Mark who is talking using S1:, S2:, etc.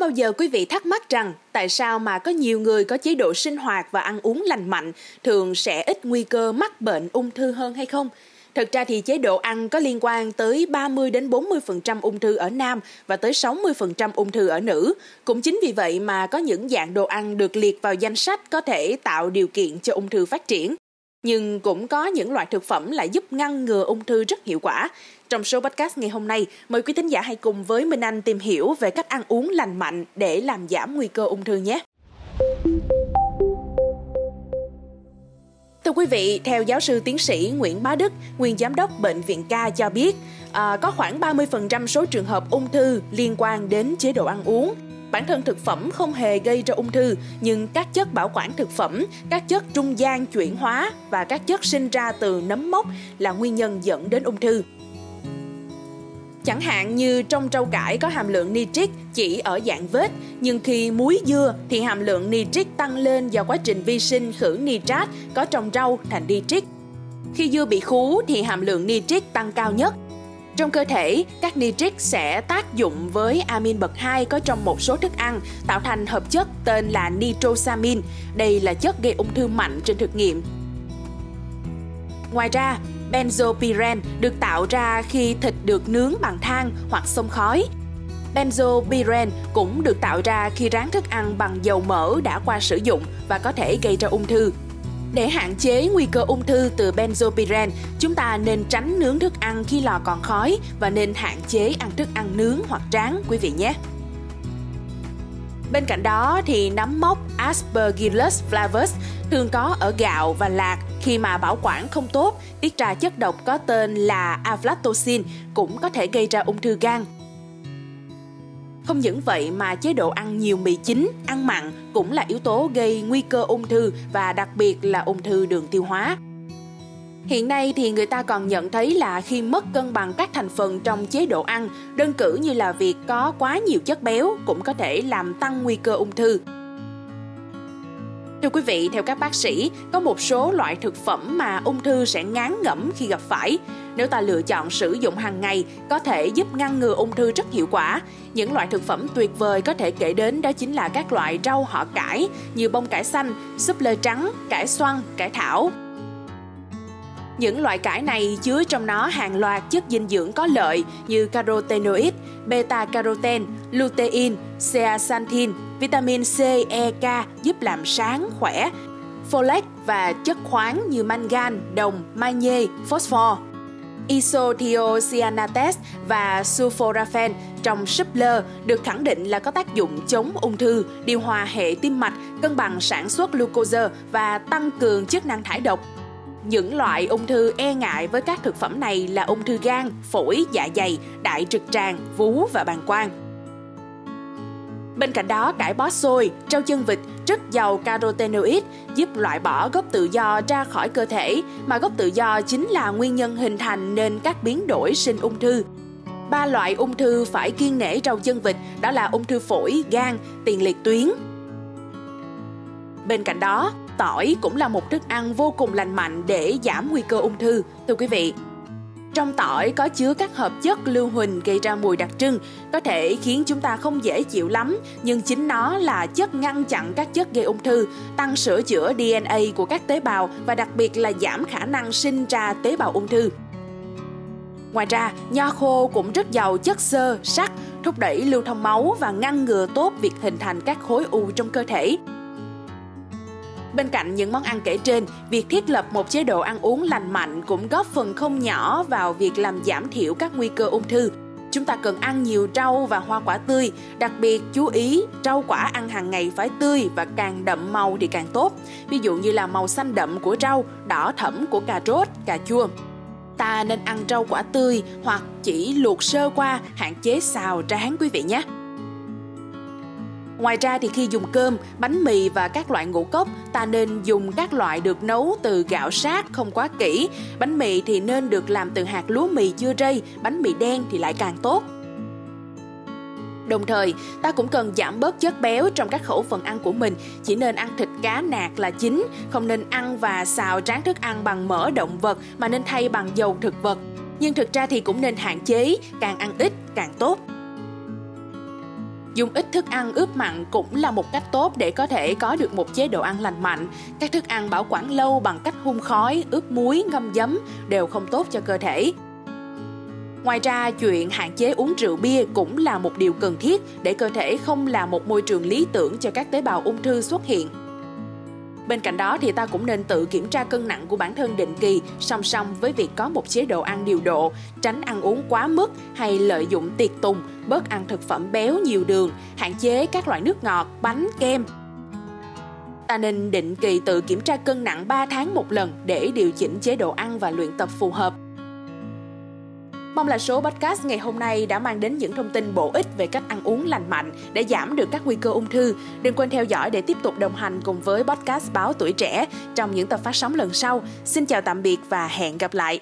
S1: bao giờ quý vị thắc mắc rằng tại sao mà có nhiều người có chế độ sinh hoạt và ăn uống lành mạnh thường sẽ ít nguy cơ mắc bệnh ung thư hơn hay không? Thực ra thì chế độ ăn có liên quan tới 30 đến 40% ung thư ở nam và tới 60% ung thư ở nữ. Cũng chính vì vậy mà có những dạng đồ ăn được liệt vào danh sách có thể tạo điều kiện cho ung thư phát triển. Nhưng cũng có những loại thực phẩm lại giúp ngăn ngừa ung thư rất hiệu quả. Trong số podcast ngày hôm nay, mời quý thính giả hãy cùng với Minh Anh tìm hiểu về cách ăn uống lành mạnh để làm giảm nguy cơ ung thư nhé. Thưa quý vị, theo giáo sư tiến sĩ Nguyễn Bá Đức, nguyên giám đốc Bệnh viện Ca cho biết, à, có khoảng 30% số trường hợp ung thư liên quan đến chế độ ăn uống. Bản thân thực phẩm không hề gây ra ung thư, nhưng các chất bảo quản thực phẩm, các chất trung gian chuyển hóa và các chất sinh ra từ nấm mốc là nguyên nhân dẫn đến ung thư. Chẳng hạn như trong rau cải có hàm lượng nitric chỉ ở dạng vết, nhưng khi muối dưa thì hàm lượng nitric tăng lên do quá trình vi sinh khử nitrat có trong rau thành nitric. Khi dưa bị khú thì hàm lượng nitric tăng cao nhất. Trong cơ thể, các nitric sẽ tác dụng với amin bậc 2 có trong một số thức ăn, tạo thành hợp chất tên là nitrosamin. Đây là chất gây ung thư mạnh trên thực nghiệm. Ngoài ra, Benzopyren được tạo ra khi thịt được nướng bằng than hoặc xông khói. Benzopyren cũng được tạo ra khi rán thức ăn bằng dầu mỡ đã qua sử dụng và có thể gây ra ung thư. Để hạn chế nguy cơ ung thư từ benzopyren, chúng ta nên tránh nướng thức ăn khi lò còn khói và nên hạn chế ăn thức ăn nướng hoặc tráng quý vị nhé. Bên cạnh đó thì nấm mốc Aspergillus flavus thường có ở gạo và lạc khi mà bảo quản không tốt, tiết ra chất độc có tên là aflatoxin cũng có thể gây ra ung thư gan. Không những vậy mà chế độ ăn nhiều mì chính, ăn mặn cũng là yếu tố gây nguy cơ ung thư và đặc biệt là ung thư đường tiêu hóa. Hiện nay thì người ta còn nhận thấy là khi mất cân bằng các thành phần trong chế độ ăn, đơn cử như là việc có quá nhiều chất béo cũng có thể làm tăng nguy cơ ung thư. Thưa quý vị, theo các bác sĩ, có một số loại thực phẩm mà ung thư sẽ ngán ngẩm khi gặp phải. Nếu ta lựa chọn sử dụng hàng ngày, có thể giúp ngăn ngừa ung thư rất hiệu quả. Những loại thực phẩm tuyệt vời có thể kể đến đó chính là các loại rau họ cải như bông cải xanh, súp lơ trắng, cải xoăn, cải thảo. Những loại cải này chứa trong nó hàng loạt chất dinh dưỡng có lợi như carotenoid, beta-carotene, lutein, zeaxanthin, vitamin C, E, K giúp làm sáng, khỏe, folate và chất khoáng như mangan, đồng, magie, phosphor. Isothiocyanates và sulforaphane trong súp lơ được khẳng định là có tác dụng chống ung thư, điều hòa hệ tim mạch, cân bằng sản xuất glucose và tăng cường chức năng thải độc, những loại ung thư e ngại với các thực phẩm này là ung thư gan, phổi, dạ dày, đại trực tràng, vú và bàng quang. Bên cạnh đó, cải bó xôi, rau chân vịt rất giàu carotenoid giúp loại bỏ gốc tự do ra khỏi cơ thể, mà gốc tự do chính là nguyên nhân hình thành nên các biến đổi sinh ung thư. Ba loại ung thư phải kiêng nể rau chân vịt đó là ung thư phổi, gan, tiền liệt tuyến. Bên cạnh đó, tỏi cũng là một thức ăn vô cùng lành mạnh để giảm nguy cơ ung thư, thưa quý vị. Trong tỏi có chứa các hợp chất lưu huỳnh gây ra mùi đặc trưng, có thể khiến chúng ta không dễ chịu lắm, nhưng chính nó là chất ngăn chặn các chất gây ung thư, tăng sửa chữa DNA của các tế bào và đặc biệt là giảm khả năng sinh ra tế bào ung thư. Ngoài ra, nho khô cũng rất giàu chất xơ, sắt, thúc đẩy lưu thông máu và ngăn ngừa tốt việc hình thành các khối u trong cơ thể. Bên cạnh những món ăn kể trên, việc thiết lập một chế độ ăn uống lành mạnh cũng góp phần không nhỏ vào việc làm giảm thiểu các nguy cơ ung thư. Chúng ta cần ăn nhiều rau và hoa quả tươi, đặc biệt chú ý rau quả ăn hàng ngày phải tươi và càng đậm màu thì càng tốt. Ví dụ như là màu xanh đậm của rau, đỏ thẫm của cà rốt, cà chua. Ta nên ăn rau quả tươi hoặc chỉ luộc sơ qua, hạn chế xào rán quý vị nhé. Ngoài ra thì khi dùng cơm, bánh mì và các loại ngũ cốc, ta nên dùng các loại được nấu từ gạo sát không quá kỹ. Bánh mì thì nên được làm từ hạt lúa mì chưa rây, bánh mì đen thì lại càng tốt. Đồng thời, ta cũng cần giảm bớt chất béo trong các khẩu phần ăn của mình, chỉ nên ăn thịt cá nạc là chính, không nên ăn và xào tráng thức ăn bằng mỡ động vật mà nên thay bằng dầu thực vật. Nhưng thực ra thì cũng nên hạn chế, càng ăn ít càng tốt. Dùng ít thức ăn ướp mặn cũng là một cách tốt để có thể có được một chế độ ăn lành mạnh. Các thức ăn bảo quản lâu bằng cách hun khói, ướp muối, ngâm giấm đều không tốt cho cơ thể. Ngoài ra, chuyện hạn chế uống rượu bia cũng là một điều cần thiết để cơ thể không là một môi trường lý tưởng cho các tế bào ung thư xuất hiện. Bên cạnh đó thì ta cũng nên tự kiểm tra cân nặng của bản thân định kỳ song song với việc có một chế độ ăn điều độ, tránh ăn uống quá mức hay lợi dụng tiệc tùng, bớt ăn thực phẩm béo nhiều đường, hạn chế các loại nước ngọt, bánh, kem. Ta nên định kỳ tự kiểm tra cân nặng 3 tháng một lần để điều chỉnh chế độ ăn và luyện tập phù hợp. Mong là số podcast ngày hôm nay đã mang đến những thông tin bổ ích về cách ăn uống lành mạnh để giảm được các nguy cơ ung thư. Đừng quên theo dõi để tiếp tục đồng hành cùng với podcast Báo Tuổi Trẻ trong những tập phát sóng lần sau. Xin chào tạm biệt và hẹn gặp lại.